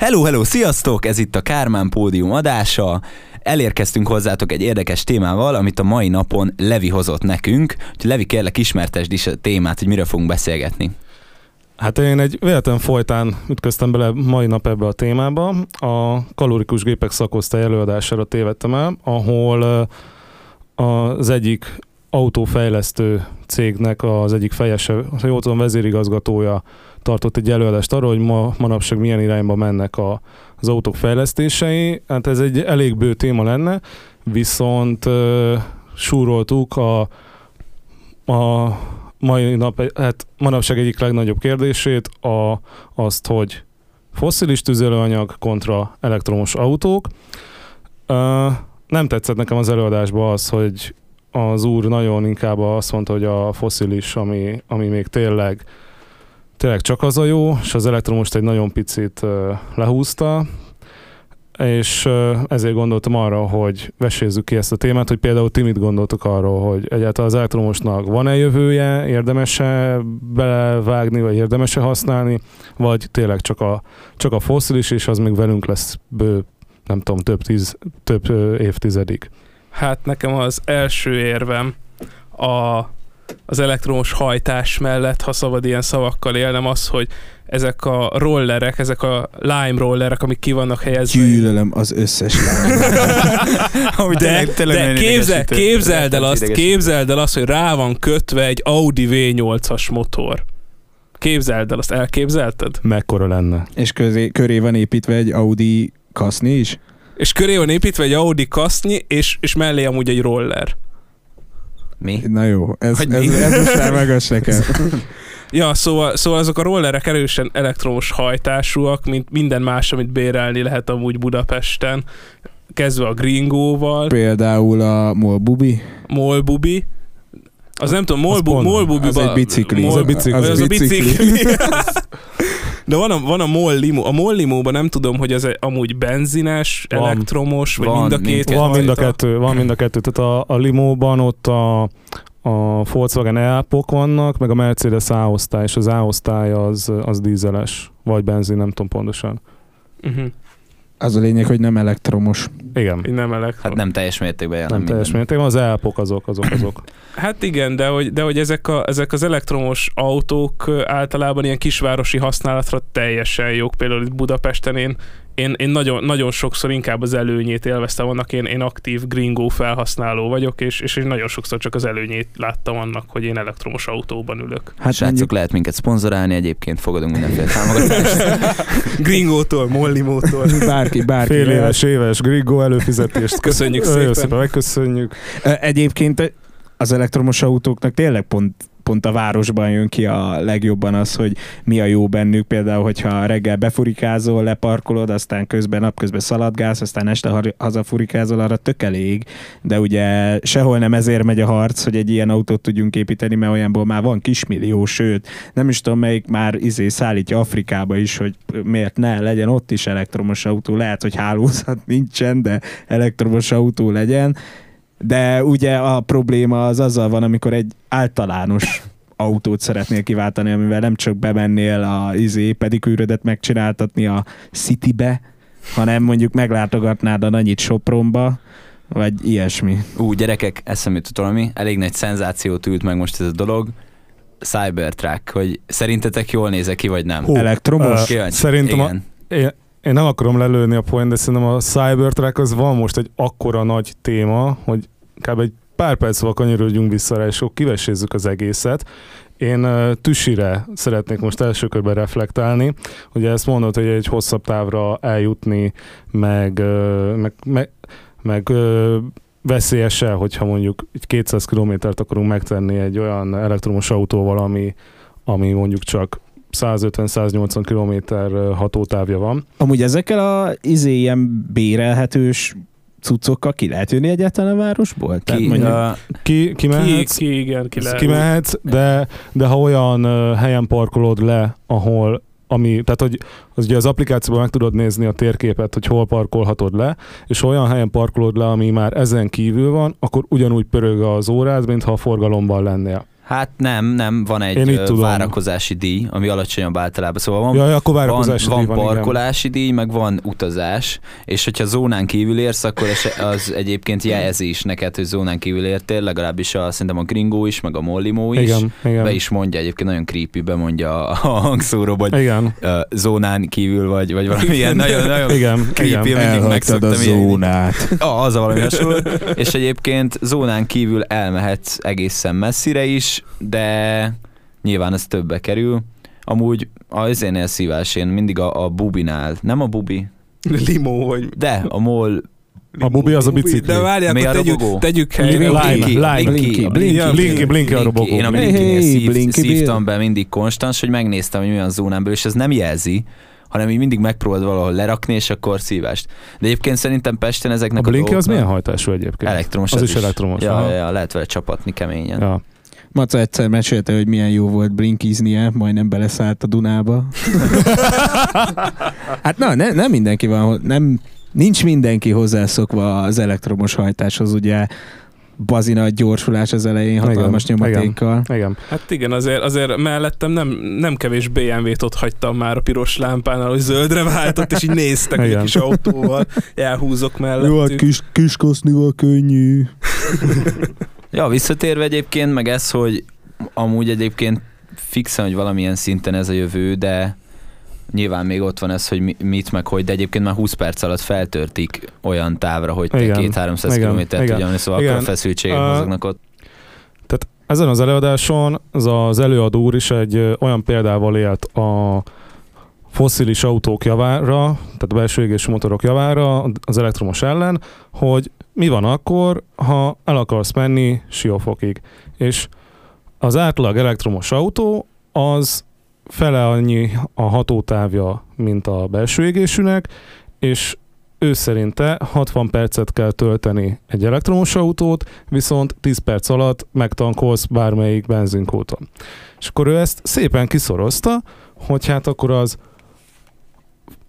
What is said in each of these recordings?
Hello, hello, sziasztok! Ez itt a Kármán Pódium adása. Elérkeztünk hozzátok egy érdekes témával, amit a mai napon Levi hozott nekünk. Úgyhogy Levi, kérlek ismertesd is a témát, hogy miről fogunk beszélgetni. Hát én egy véletlen folytán ütköztem bele mai nap ebbe a témába. A kalorikus gépek szakosztály előadására tévedtem el, ahol az egyik autófejlesztő cégnek az egyik fejese, ha jól vezérigazgatója tartott egy előadást arról, hogy ma, manapság milyen irányba mennek a, az autók fejlesztései. Hát ez egy elég bő téma lenne, viszont uh, súroltuk a, a mai nap, hát manapság egyik legnagyobb kérdését, a, azt, hogy fosszilis tüzelőanyag kontra elektromos autók. Uh, nem tetszett nekem az előadásban az, hogy az úr nagyon inkább azt mondta, hogy a foszilis, ami, ami még tényleg, tényleg csak az a jó, és az elektromos egy nagyon picit lehúzta, és ezért gondoltam arra, hogy vesézzük ki ezt a témát, hogy például ti mit gondoltok arról, hogy egyáltalán az elektromosnak van-e jövője, érdemes-e belevágni, vagy érdemes-e használni, vagy tényleg csak a, csak a foszilis, és az még velünk lesz bő, nem tudom, több, tíz, több évtizedig. Hát nekem az első érvem a, az elektromos hajtás mellett, ha szabad ilyen szavakkal élnem, az, hogy ezek a rollerek, ezek a lime rollerek, amik ki vannak helyezve. Gyűlölöm az összes lime. de, de képzel, képzeld, el azt, képzeld el azt, hogy rá van kötve egy Audi V8-as motor. Képzeld el, azt elképzelted? Mekkora lenne? És közé, köré van építve egy Audi kaszni is? és köré van építve egy Audi kasznyi, és, és mellé amúgy egy roller. Mi? Na jó, ez, ez, ez, ez most már megas nekem. Ja, szóval, szóval azok a rollerek erősen elektromos hajtásúak, mint minden más, amit bérelni lehet amúgy Budapesten. Kezdve a Gringóval. Például a Molbubi. Molbubi. Az nem tudom, Molbu, Molbubi. Az egy bicikli. Mol, az a bicikli. Az, az a bicikli. De van a, van a MOL limo. A MOL limóban nem tudom, hogy ez amúgy benzines, van, elektromos, vagy van, mind a két Van mind a kettő, van mind a kettő. Tehát a, a limóban ott a, a Volkswagen e vannak, meg a Mercedes A-osztály, és az A-osztály az, az dízeles, vagy benzin, nem tudom pontosan. Uh-huh. Az a lényeg, hogy nem elektromos. Igen. Nem elektromos. Hát nem teljes mértékben jelen. Nem teljes mértékben, az elpok azok, azok, azok. Hát igen, de hogy, de hogy ezek, a, ezek az elektromos autók általában ilyen kisvárosi használatra teljesen jók. Például itt Budapesten én, én, én nagyon, nagyon sokszor inkább az előnyét élveztem annak, én, én aktív Gringo felhasználó vagyok, és, és én nagyon sokszor csak az előnyét láttam annak, hogy én elektromos autóban ülök. Hát Srácok, mondjuk... lehet minket szponzorálni, egyébként fogadunk mindenféle támogatást. Gringótól, Mollimótól. Bárki, bárki. Fél éves, éves Gringo előfizetést. Köszönjük Nagyon szépen. szépen megköszönjük. Egyébként az elektromos autóknak tényleg pont pont a városban jön ki a legjobban az, hogy mi a jó bennük. Például, hogyha reggel befurikázol, leparkolod, aztán közben napközben szaladgálsz, aztán este hazafurikázol, arra tök elég. De ugye sehol nem ezért megy a harc, hogy egy ilyen autót tudjunk építeni, mert olyanból már van kismillió, sőt, nem is tudom, melyik már izé szállítja Afrikába is, hogy miért ne legyen ott is elektromos autó. Lehet, hogy hálózat nincsen, de elektromos autó legyen de ugye a probléma az azzal van, amikor egy általános autót szeretnél kiváltani, amivel nem csak bemennél a izé pedikűrödet megcsináltatni a Citybe, hanem mondjuk meglátogatnád a nagyit Sopronba, vagy ilyesmi. Ú, gyerekek, eszembe jutott valami, elég nagy szenzációt ült meg most ez a dolog. Cybertruck, hogy szerintetek jól nézek ki, vagy nem? Hú, Elektromos? Uh, Szerintem a, én, én nem akarom lelőni a point, de szerintem a Cybertruck az van most egy akkora nagy téma, hogy kb. egy pár perc szóval kanyarodjunk vissza rá, és kivesézzük az egészet. Én uh, Tüsire szeretnék most első körben reflektálni. Ugye ezt mondod, hogy egy hosszabb távra eljutni, meg, meg, meg, meg uh, veszélyese, hogyha mondjuk egy 200 kilométert akarunk megtenni egy olyan elektromos autóval, ami, ami mondjuk csak 150-180 kilométer hatótávja van. Amúgy ezekkel a izé ilyen bérelhetős cuccokkal ki lehet jönni egyáltalán a városból? Ki, Tehát mondjuk, uh, ki, ki, mehetsz, ki, ki, igen, ki, lehet. ki mehetsz, de, de ha olyan uh, helyen parkolod le, ahol ami, tehát hogy az ugye az applikációban meg tudod nézni a térképet, hogy hol parkolhatod le, és olyan helyen parkolod le, ami már ezen kívül van, akkor ugyanúgy pörög az órád, mintha a forgalomban lennél. Hát nem, nem, van egy ö, várakozási díj, ami alacsonyabb általában. Szóval van, Jaj, akkor van, várakozási van díj van, igen. parkolási díj, meg van utazás, és hogyha zónán kívül érsz, akkor az egyébként jelzi is neked, hogy zónán kívül értél, legalábbis a, szerintem a Gringo is, meg a Mollimó is. Igen, igen. Be is mondja, egyébként nagyon creepy, bemondja a a hangszóró, hogy Igen, zónán kívül vagy, vagy valami ilyen nagyon, nagyon igen, creepy, igen. mindig meg Elhagytad a szoktam ilyen- zónát. Ah, az a valami hasonló. És egyébként zónán kívül elmehetsz egészen messzire is, de nyilván ez többe kerül. Amúgy a ezénél szívás, én mindig a, a bubinál, nem a bubi, Limó vagy... de a mol, A bubi az a bicikli. De akkor a tegyük, tegyük helyre. Blinky, Blinky, Blinky, Blinky a robogó. Én a Hey, Blinkinél szív, Blinky szívtam be mindig konstans, hogy megnéztem, hogy mi olyan zónán belül, és ez nem jelzi, hanem így mindig megpróbálod valahol lerakni, és akkor szívást. De egyébként szerintem Pesten A ezeknek a, Blinky az milyen hajtású egyébként? Elektromos. Az ez is elektromos, Ja, aha. ja, ja, lehet vele csapatni keményen. Ja. Maca egyszer mesélte, hogy milyen jó volt blinkiznie, majdnem beleszállt a Dunába. hát na, ne, nem mindenki van, nem, nincs mindenki hozzászokva az elektromos hajtáshoz, ugye bazi nagy gyorsulás az elején, hatalmas Igen, nyomatékkal. Igen. Hát igen, azért, azért mellettem nem, nem kevés BMW-t ott hagytam már a piros lámpánál, hogy zöldre váltott, és így néztek egy Igen. kis autóval, elhúzok mellettük. kis, kis kosznival könnyű. Ja, visszatérve egyébként, meg ez, hogy amúgy egyébként fixen, hogy valamilyen szinten ez a jövő, de nyilván még ott van ez, hogy mi- mit meg hogy, de egyébként már 20 perc alatt feltörtik olyan távra, hogy te Igen. 2-300 Igen. kilométert tudjon, szóval Igen. akkor feszültségek mozognak ott. Ezen az előadáson az, az előadó úr is egy olyan példával élt a fosszilis autók javára, tehát a belső égésű motorok javára, az elektromos ellen, hogy mi van akkor, ha el akarsz menni Siófokig. És az átlag elektromos autó az fele annyi a hatótávja, mint a belső égésűnek, és ő szerinte 60 percet kell tölteni egy elektromos autót, viszont 10 perc alatt megtankolsz bármelyik benzinkúton. És akkor ő ezt szépen kiszorozta, hogy hát akkor az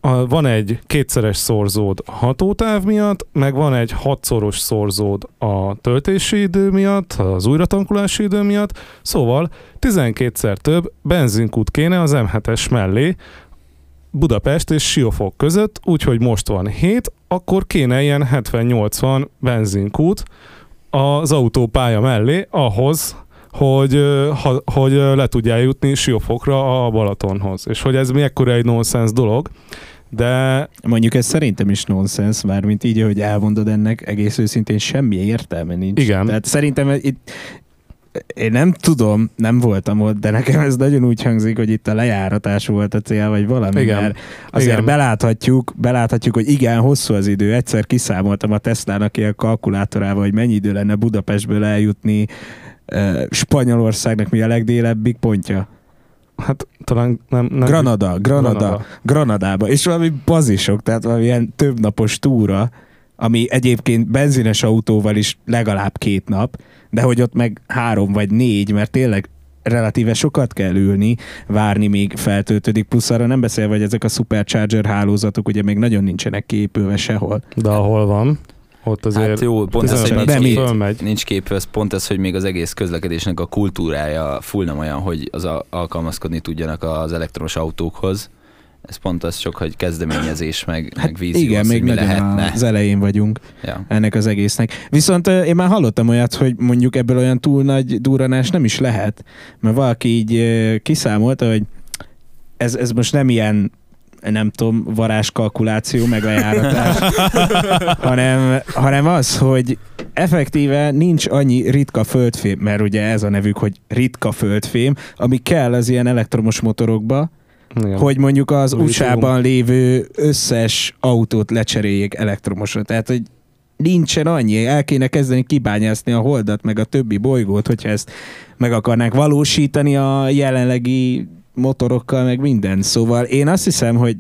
a, van egy kétszeres szorzód hatótáv miatt, meg van egy hatszoros szorzód a töltési idő miatt, az újratankolási idő miatt, szóval 12-szer több benzinkút kéne az M7-es mellé, Budapest és Siófok között, úgyhogy most van 7, akkor kéne ilyen 70-80 benzinkút az autópálya mellé ahhoz, hogy, ha, hogy le tudjál jutni Siófokra a Balatonhoz. És hogy ez mekkora egy nonsens dolog, de Mondjuk ez szerintem is nonsens, mármint így, ahogy elmondod ennek, egész őszintén semmi értelme nincs. Igen. Tehát szerintem itt én nem tudom, nem voltam ott, de nekem ez nagyon úgy hangzik, hogy itt a lejáratás volt a cél, vagy valami, Igen. mert azért Igen. beláthatjuk, beláthatjuk, hogy igen, hosszú az idő. Egyszer kiszámoltam a Teslának ilyen kalkulátorával, hogy mennyi idő lenne Budapestből eljutni uh, Spanyolországnak mi a legdélebbik pontja? Hát talán nem... nem Granada, Granada, Granada. Granadába, és valami bazisok, tehát valami ilyen több napos túra, ami egyébként benzines autóval is legalább két nap, de hogy ott meg három vagy négy, mert tényleg relatíve sokat kell ülni, várni, még feltöltődik, plusz arra nem beszélve, hogy ezek a supercharger hálózatok ugye még nagyon nincsenek kiépülve sehol. De ahol van, ott azért Hát jó, pont ez, 15 hogy nincs, kép, fölmegy. nincs kép, ez pont ez, hogy még az egész közlekedésnek a kultúrája full nem olyan, hogy az a, alkalmazkodni tudjanak az elektromos autókhoz. Ez pont az csak, hogy kezdeményezés, meg, meg vízió, igen, az, még mi lehetne. az elején vagyunk. Ja. ennek az egésznek. Viszont én már hallottam olyat, hogy mondjuk ebből olyan túl nagy durranás nem is lehet, mert valaki így kiszámolta, hogy ez, ez most nem ilyen nem tudom, varázskalkuláció, meg lejáratás, hanem, hanem az, hogy effektíve nincs annyi ritka földfém, mert ugye ez a nevük, hogy ritka földfém, ami kell az ilyen elektromos motorokba, Igen. hogy mondjuk az. USA-ban lévő összes autót lecseréljék elektromosra. Tehát, hogy nincsen annyi, el kéne kezdeni kibányászni a holdat, meg a többi bolygót, hogyha ezt meg akarnák valósítani a jelenlegi motorokkal, meg minden. Szóval én azt hiszem, hogy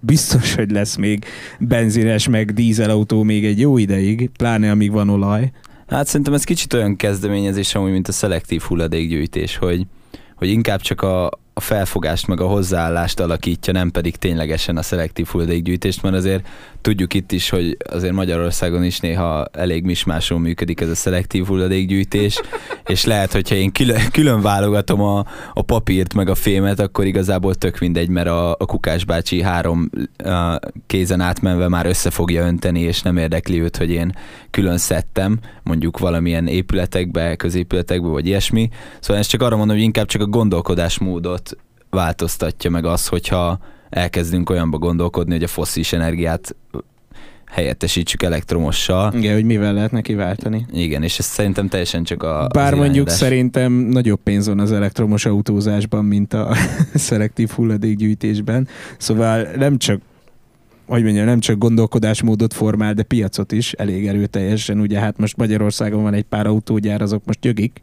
biztos, hogy lesz még benzines, meg dízelautó még egy jó ideig, pláne amíg van olaj. Hát szerintem ez kicsit olyan kezdeményezés amúgy, mint a szelektív hulladékgyűjtés, hogy, hogy inkább csak a, a felfogást meg a hozzáállást alakítja, nem pedig ténylegesen a szelektív hulladékgyűjtést, mert azért tudjuk itt is, hogy azért Magyarországon is néha elég mismáson működik ez a szelektív hulladékgyűjtés, és lehet, hogyha én külön, külön válogatom a, a papírt meg a fémet, akkor igazából tök mindegy, mert a, a Kukás bácsi három a kézen átmenve már össze fogja önteni, és nem érdekli őt, hogy én külön szedtem, mondjuk valamilyen épületekbe, középületekbe, vagy ilyesmi. Szóval ezt csak arra mondom, hogy inkább csak a gondolkodásmódot változtatja meg az, hogyha elkezdünk olyanba gondolkodni, hogy a fosszilis energiát helyettesítsük elektromossal. Igen, hogy mivel lehet neki váltani. Igen, és ez szerintem teljesen csak a Bár mondjuk szerintem nagyobb pénz van az elektromos autózásban, mint a szelektív hulladékgyűjtésben. Szóval nem csak hogy mondjam, nem csak gondolkodásmódot formál, de piacot is elég erőteljesen. Ugye hát most Magyarországon van egy pár autógyár, azok most gyögik.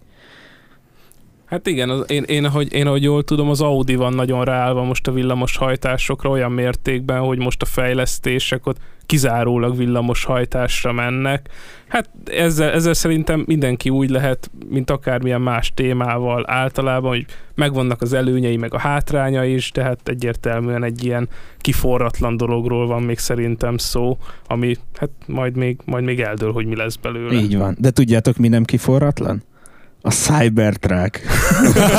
Hát igen, az, én, én, ahogy, én ahogy jól tudom, az Audi van nagyon ráállva most a villamos hajtásokra olyan mértékben, hogy most a fejlesztések ott kizárólag villamos hajtásra mennek. Hát ezzel, ezzel szerintem mindenki úgy lehet, mint akármilyen más témával általában, hogy megvannak az előnyei, meg a hátrányai is, tehát egyértelműen egy ilyen kiforratlan dologról van még szerintem szó, ami hát majd még, majd még eldől, hogy mi lesz belőle. Így van. De tudjátok, mi nem kiforratlan? A Cybertruck.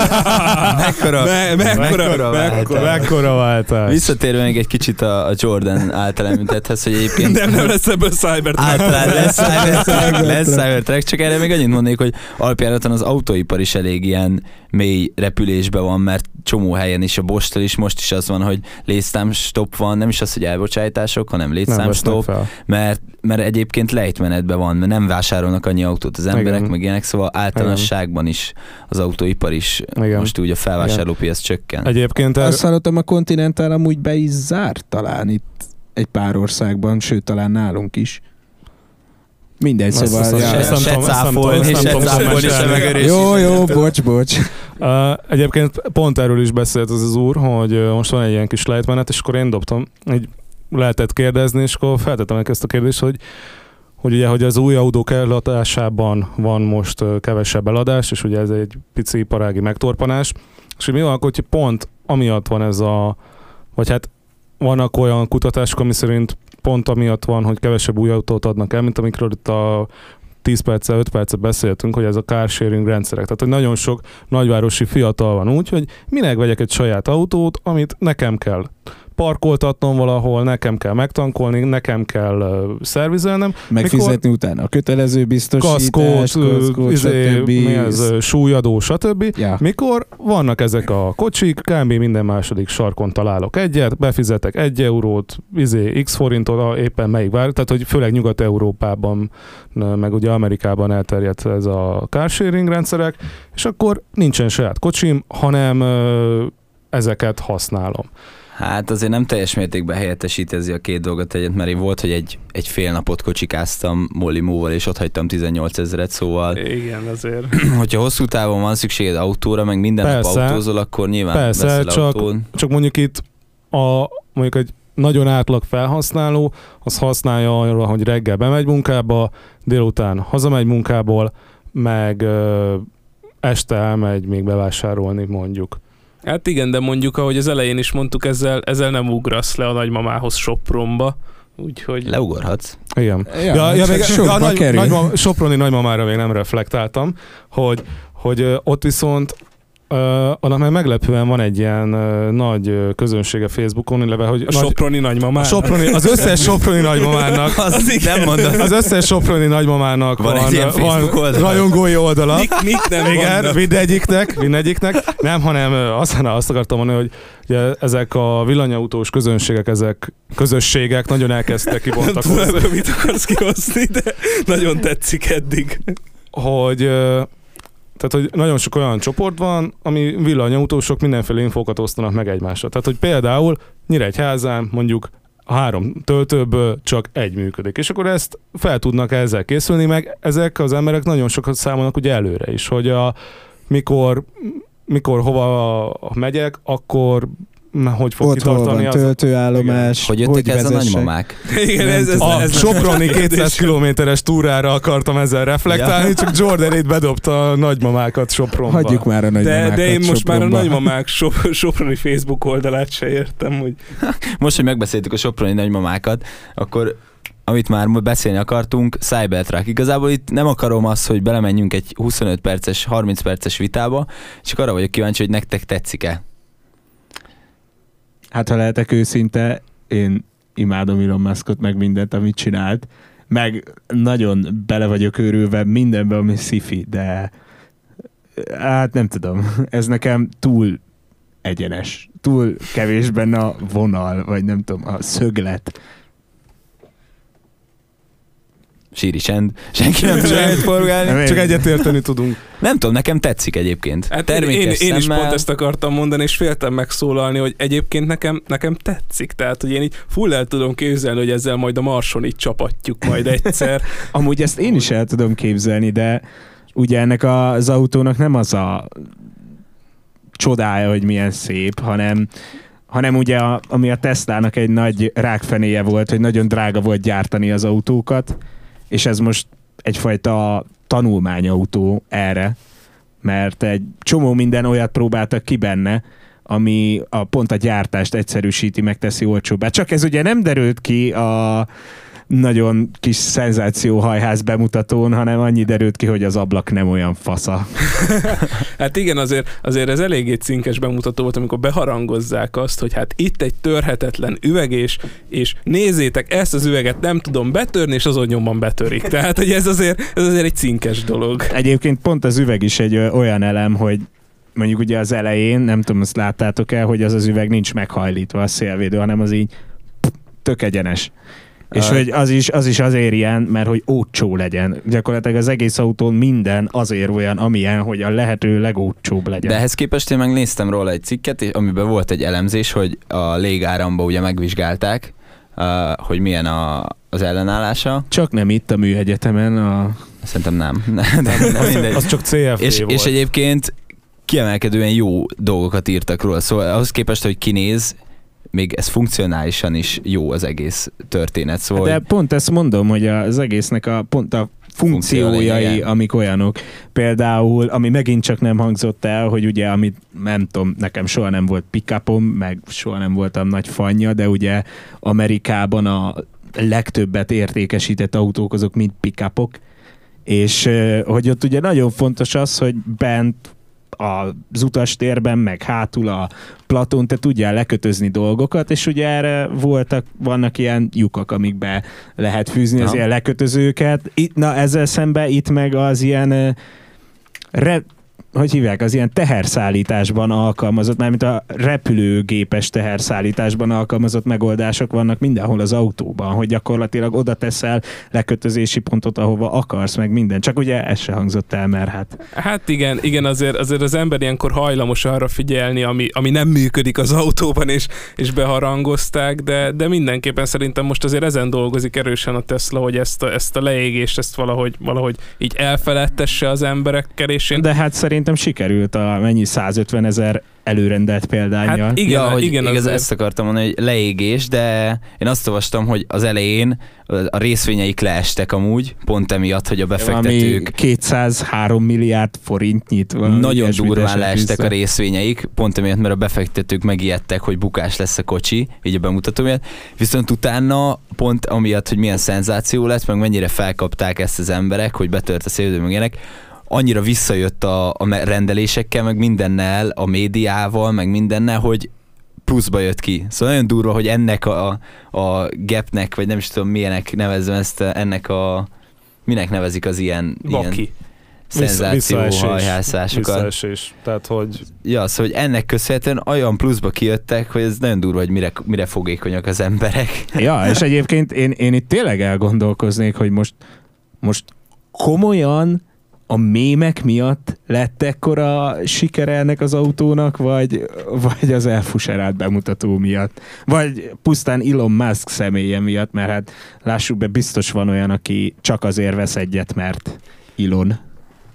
mekkora, Me, mekkora, mekkora, mekkora, mekkora váltás. Visszatérve még egy kicsit a, a Jordan által említetthez, hogy egyébként Nem, nem lesz ebből Cybertruck. Általán lesz Cybertruck, lesz Cybertruck, csak erre még annyit mondnék, hogy alapjáraton az autóipar is elég ilyen mély repülésbe van, mert csomó helyen is a Bostól is most is az van, hogy létszám stop van, nem is az, hogy elbocsátások, hanem nem létszám stop, mert, mert egyébként lejtmenetben van, mert nem vásárolnak annyi autót az emberek, Igen. meg ilyenek, szóval általánosságban is az autóipar is Igen. most úgy a felvásárlópiac csökken. Egyébként el, Azt hallottam, a Continental amúgy be is zárt talán itt egy pár országban, sőt talán nálunk is. Mindegy, szóval... Se, cáfolni, se cáfolni, se megerősíteni. Jó, jó, bocs, bocs. Egyébként pont erről is beszélt az az úr, hogy most van egy ilyen kis lejtmenet, és akkor én dobtam, így lehetett kérdezni, és akkor feltettem ezt a kérdést, hogy hogy ugye, hogy az új autók eladásában van most kevesebb eladás, és ugye ez egy pici iparági megtorpanás, és hogy mi van akkor, hogy pont amiatt van ez a, vagy hát vannak olyan kutatások, ami szerint pont amiatt van, hogy kevesebb új autót adnak el, mint amikről itt a 10 perccel, 5 percet beszéltünk, hogy ez a car sharing rendszerek. Tehát, hogy nagyon sok nagyvárosi fiatal van úgy, hogy minek vegyek egy saját autót, amit nekem kell parkoltatnom valahol, nekem kell megtankolni, nekem kell uh, szervizelnem, Megfizetni utána a kötelező biztosítás, kaszkót, kaszkót, izé, stb. mi ez, súlyadó, stb. Ja. Mikor vannak ezek a kocsik, kb. minden második sarkon találok egyet, befizetek egy eurót, izé, x forintot, éppen melyik vár, tehát hogy főleg Nyugat-Európában, meg ugye Amerikában elterjedt ez a carsharing rendszerek, és akkor nincsen saját kocsim, hanem ezeket használom. Hát azért nem teljes mértékben helyettesítezi a két dolgot egyet, mert én volt, hogy egy, egy fél napot kocsikáztam Mollimóval, és ott hagytam 18 ezeret, szóval Igen, azért. hogyha hosszú távon van szükséged autóra, meg minden Persze. nap autózol, akkor nyilván Persze, csak- autót. Csak mondjuk itt a, mondjuk egy nagyon átlag felhasználó, az használja arra, hogy reggel bemegy munkába, délután hazamegy munkából, meg ö, este elmegy még bevásárolni mondjuk. Hát igen, de mondjuk, ahogy az elején is mondtuk, ezzel, ezzel nem ugrasz le a nagymamához Sopronba, úgyhogy... Leugorhatsz. Igen. Ja, Ja, ja, még, ja, nagy, kerül. nagyma, Soproni nagymamára még nem reflektáltam, hogy, hogy ott viszont Uh, annak már meglepően van egy ilyen uh, nagy ö, közönsége Facebookon, illetve hogy A nagy, Soproni nagymamá. a Soproni, az összes Soproni nagymamának Az nem mondod. Az összes Soproni nagymamának Van van, egy ilyen van oldal? rajongói oldala. Mik, mik nem Igen, vannak? mindegyiknek, mindegyiknek. Nem, hanem ö, azt, akartam mondani, hogy ugye ezek a villanyautós közönségek, ezek közösségek nagyon elkezdtek Nem kibontakozni, tudom, mit akarsz kihozni, de nagyon tetszik eddig. hogy ö, tehát, hogy nagyon sok olyan csoport van, ami villanyautósok mindenféle infókat osztanak meg egymásra. Tehát, hogy például Nyíregyházán mondjuk három töltőből csak egy működik. És akkor ezt fel tudnak ezzel készülni, meg ezek az emberek nagyon sokat számolnak ugye előre is, hogy a, mikor, mikor hova megyek, akkor hogy fog Ott hol kitartani van az... töltőállomás, Hogy jöttek ez a nagymamák? Igen, ez, ez, A ez, Soproni 200 kilométeres túrára akartam ezzel reflektálni, csak Jordan itt bedobta a nagymamákat Sopronba. Hagyjuk már a de, nagymamákat de én most már a Sopronba. nagymamák so, Soproni Facebook oldalát se értem, hogy Most, hogy megbeszéltük a soproni nagymamákat, akkor amit már beszélni akartunk, Cybertruck. Igazából itt nem akarom azt, hogy belemenjünk egy 25 perces, 30 perces vitába, csak arra vagyok kíváncsi, hogy nektek tetszik-e. Hát ha lehetek őszinte, én imádom Elon Muskot, meg mindent, amit csinált. Meg nagyon bele vagyok őrülve mindenbe, ami sci de hát nem tudom, ez nekem túl egyenes, túl kevés benne a vonal, vagy nem tudom, a szöglet. Síri csend, senki nem tudja forgálni. Nem, Csak én- egyetérteni tudunk. Nem tudom, nekem tetszik egyébként. Hát én, én, Termékes én is szemmel. pont ezt akartam mondani, és féltem megszólalni, hogy egyébként nekem, nekem tetszik. Tehát, hogy én így full el tudom képzelni, hogy ezzel majd a Marson így csapatjuk majd egyszer. Amúgy ezt én is el tudom képzelni, de ugye ennek az autónak nem az a csodája, hogy milyen szép, hanem hanem ugye, a, ami a Teslának egy nagy rákfenéje volt, hogy nagyon drága volt gyártani az autókat, és ez most egyfajta tanulmányautó erre, mert egy csomó minden olyat próbáltak ki benne, ami a pont a gyártást egyszerűsíti, megteszi olcsóbbá. Csak ez ugye nem derült ki a nagyon kis szenzációhajház bemutatón, hanem annyi derült ki, hogy az ablak nem olyan fasza. Hát igen, azért, azért ez eléggé cinkes bemutató volt, amikor beharangozzák azt, hogy hát itt egy törhetetlen üveg, és, és nézzétek, ezt az üveget nem tudom betörni, és azon nyomban betörik. Tehát, hogy ez azért, ez azért egy cinkes dolog. Egyébként pont az üveg is egy olyan elem, hogy mondjuk ugye az elején, nem tudom, azt láttátok el, hogy az az üveg nincs meghajlítva a szélvédő, hanem az így tök egyenes. És hogy az is, az is azért ilyen, mert hogy ócsó legyen. Gyakorlatilag az egész autón minden azért olyan, amilyen, hogy a lehető legócsóbb legyen. De ehhez képest én megnéztem róla egy cikket, amiben volt egy elemzés, hogy a légáramba ugye megvizsgálták, uh, hogy milyen a, az ellenállása. Csak nem itt a műegyetemen, a... Szerintem nem. De, de mindegy. Az csak CFD és, volt. és egyébként kiemelkedően jó dolgokat írtak róla, szóval ahhoz képest, hogy kinéz, még ez funkcionálisan is jó az egész történet, szóval De pont ezt mondom, hogy az egésznek a pont a funkciójai, lényege. amik olyanok. Például, ami megint csak nem hangzott el, hogy ugye, amit nem tudom, nekem soha nem volt pickupom, meg soha nem voltam nagy fanya, de ugye Amerikában a legtöbbet értékesített autók azok mind pickupok, és hogy ott ugye nagyon fontos az, hogy bent az utastérben, meg hátul a platón, te tudjál lekötözni dolgokat, és ugye erre voltak, vannak ilyen lyukak, amikbe lehet fűzni az ilyen lekötözőket. Itt, na ezzel szemben itt meg az ilyen re, hogy hívják, az ilyen teherszállításban alkalmazott, mármint a repülőgépes teherszállításban alkalmazott megoldások vannak mindenhol az autóban, hogy gyakorlatilag oda teszel lekötözési pontot, ahova akarsz, meg minden. Csak ugye ez se hangzott el, mert hát Hát igen, igen azért, azért az ember ilyenkor hajlamos arra figyelni, ami, ami nem működik az autóban, és, és beharangozták, de, de mindenképpen szerintem most azért ezen dolgozik erősen a Tesla, hogy ezt a, ezt a leégést, ezt valahogy, valahogy így elfeledtesse az emberekkel, és én De hát szerintem sikerült a mennyi 150 ezer előrendelt példányjal. Hát igen, ja, hogy igen, igaz, azért. ezt akartam mondani, hogy leégés, de én azt olvastam, hogy az elején a részvényeik leestek amúgy, pont emiatt, hogy a befektetők 203 milliárd forintnyit. nagyon durván leestek vissza. a részvényeik, pont emiatt, mert a befektetők megijedtek, hogy bukás lesz a kocsi, így a bemutató miatt. Viszont utána pont amiatt, hogy milyen szenzáció lett, meg mennyire felkapták ezt az emberek, hogy betört a szélvédő meg ilyenek, annyira visszajött a, a rendelésekkel, meg mindennel, a médiával, meg mindennel, hogy pluszba jött ki. Szóval nagyon durva, hogy ennek a, a gapnek, vagy nem is tudom milyenek nevezzem ezt, ennek a minek nevezik az ilyen, ilyen Baki. szenzáció Visszaesés. hajhászásokat. Visszaesés. Tehát, hogy Ja, szóval hogy ennek köszönhetően olyan pluszba kijöttek, hogy ez nagyon durva, hogy mire, mire fogékonyak az emberek. Ja, és egyébként én, én itt tényleg elgondolkoznék, hogy most, most komolyan a mémek miatt lett ekkora sikere ennek az autónak, vagy, vagy az elfuserált bemutató miatt? Vagy pusztán Elon Musk személye miatt, mert hát lássuk be, biztos van olyan, aki csak azért vesz egyet, mert Elon.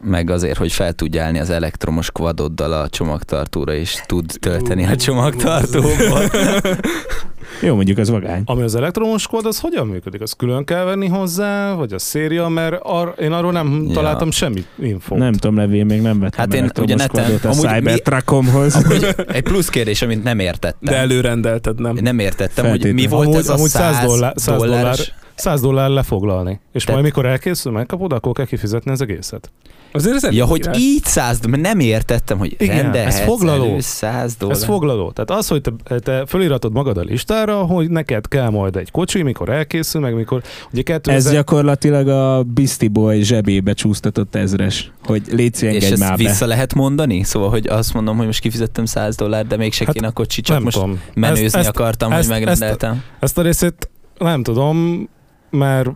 meg azért, hogy fel tudj állni az elektromos quadoddal a csomagtartóra, és tud tölteni a csomagtartóból. Jó, mondjuk az vagány. Ami az elektromos kód, az hogyan működik? Az külön kell venni hozzá, vagy a széria, mert ar- én arról nem Ja. találtam semmi infót. Nem tudom, Levi, még nem vettem Hát én ugye neten- a Cybertruckomhoz. Egy plusz kérdés, amit nem értettem. De előrendelted, nem? Én nem értettem, hogy mi volt Amúgy- ez a amúgy 100 100 dollár- 100 dolláros. 100 dollár lefoglalni. És Te- majd mikor elkészül, megkapod, akkor kell kifizetni az egészet. Azért ez Ja, hogy így 100, mert nem értettem, hogy Igen, ez foglaló. elő 100 dollár. Ez foglaló. Tehát az, hogy te, te föliratod magad a listára, hogy neked kell majd egy kocsi, mikor elkészül, meg mikor... Ugye 2000... Ez gyakorlatilag a Beastie Boy zsebébe csúsztatott ezres, hogy légy és ezt már be. vissza lehet mondani? Szóval, hogy azt mondom, hogy most kifizettem 100 dollár, de mégse Hát kéne a kocsi, csak most tudom. menőzni ezt, ezt, akartam, ezt- hogy megrendeltem. ezt a részét nem tudom, mert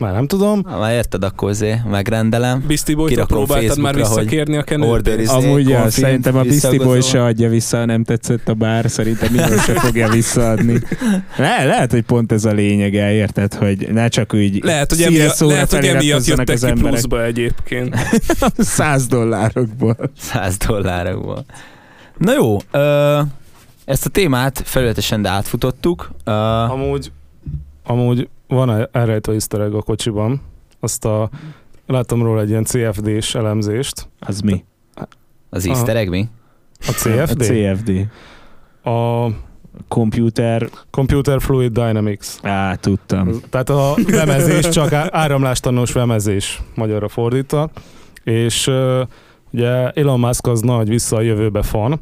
már nem tudom. Ha már érted, akkor azért megrendelem. Beastie Boy-tól Kirakom próbáltad már visszakérni a kenőt? Amúgy ja, szerintem a Beastie Boy se adja vissza, ha nem tetszett a bár, szerintem minden se fogja visszaadni. Le, lehet, hogy pont ez a lényege, érted, hogy ne csak úgy Lehet, hogy emiatt, CSO-ra lehet, hogy emiatt jöttek az ki emberek pluszba egyébként. 100 dollárokból. 100 dollárokból. Na jó, ö, ezt a témát felületesen de átfutottuk. Ö, Amúgy, amúgy van egy elrejtő easter egg a kocsiban. Azt a, láttam róla egy ilyen CFD-s elemzést. Az mi? az easter egg mi? A CFD? A CFD. A Computer, Computer Fluid Dynamics. á, tudtam. Tehát a vemezés, csak áramlástanos vemezés magyarra fordítva. És ugye Elon Musk az nagy vissza a jövőbe fan,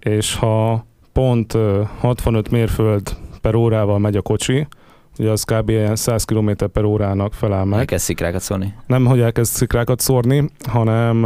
és ha pont ö, 65 mérföld per órával megy a kocsi, ugye az kb. ilyen 100 km per órának felel meg. Elkezd szikrákat szólni. Nem, hogy elkezd szikrákat szórni, hanem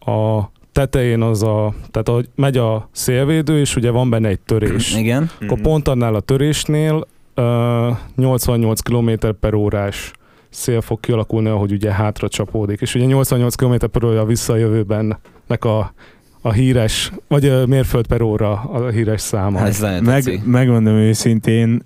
a tetején az a, tehát ahogy megy a szélvédő, és ugye van benne egy törés. Igen. Akkor pont annál a törésnél uh, 88 km per órás szél fog kialakulni, ahogy ugye hátra csapódik. És ugye 88 km per óra a visszajövőben nek a, a híres, vagy a mérföld per óra a híres száma. Ez Meg, megmondom őszintén,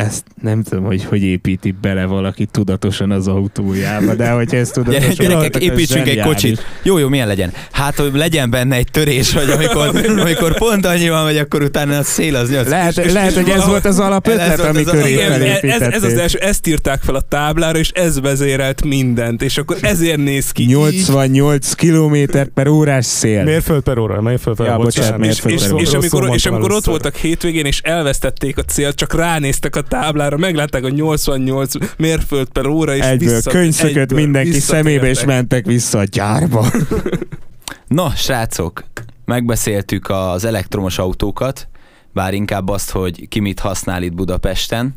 ezt nem tudom, hogy hogy építi bele valaki tudatosan az autójába, de hogyha ezt tudatosan... Gyere, gyerekek, építsünk egy kocsit. Jó, jó, milyen legyen? Hát, hogy legyen benne egy törés, hogy amikor, amikor pont annyival megy, akkor utána a szél az nyolc. Lehet, És- lehet és hogy ez volt az alapötlet, én Igen, ez, ez az első, ezt írták fel a táblára, és ez vezérelt mindent, és akkor ezért néz ki így. 88 km per órás szél. Mérföld per óra, mérföld per Ja, bocsánat, bocsánat. és, mérföld és, per óra. és, amikor, és amikor ott voltak hétvégén, és elvesztették a célt, csak ránéztek a táblára, meglátták a 88 mérföld per óra, és Egyből vissza, könyvszökött egyből mindenki szemébe, és mentek vissza a gyárba. Na, srácok, megbeszéltük az elektromos autókat, bár inkább azt, hogy ki mit használ itt Budapesten.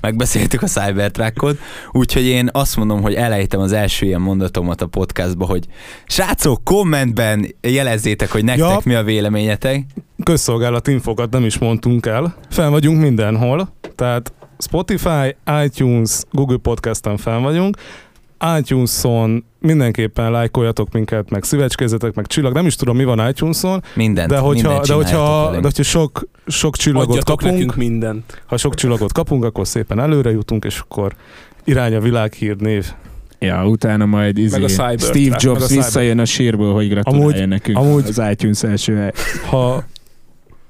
Megbeszéltük a Cybertruckot, úgyhogy én azt mondom, hogy elejtem az első ilyen mondatomat a podcastba, hogy srácok, kommentben jelezzétek, hogy nektek Ja. mi a véleményetek. Közszolgálat infokat nem is mondtunk el. Fel vagyunk mindenhol, tehát Spotify, iTunes, Google Podcast-en fel vagyunk. iTunes-on mindenképpen lájkoljatok minket, meg szívecskézzetek, meg csillag. Nem is tudom, mi van iTunes-on, Mindent, de hogyha, mindent de hogyha, de hogyha sok, sok csillagot Adjatok kapunk, nekünk mindent. ha sok csillagot kapunk, akkor szépen előre jutunk, és akkor irány a világhír név. Ja, utána majd izé, a Steve Jobs a visszajön a sírból, hogy gratulálja Amúgy- nekünk amúgy- az iTunes első hely. Ha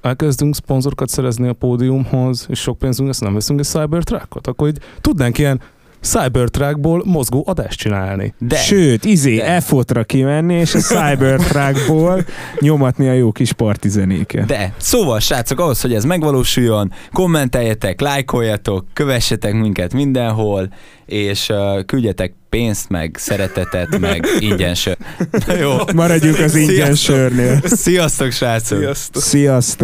elkezdünk szponzorokat szerezni a pódiumhoz, és sok pénzünk lesz, nem veszünk egy Cybertruckot, akkor így tudnánk ilyen Cybertruckból mozgó adást csinálni. De, Sőt, izé, De. F-ra kimenni, és a Cybertruckból nyomatni a jó kis partizenéket. de, szóval srácok, ahhoz, hogy ez megvalósuljon, kommenteljetek, lájkoljatok, kövessetek minket mindenhol, és uh, küldjetek pénzt, meg szeretetet, meg ingyen sör. Na jó. Maradjunk az ingyen Sziasztok. sörnél. Sziasztok, srácok! Sziasztok! Sziasztok!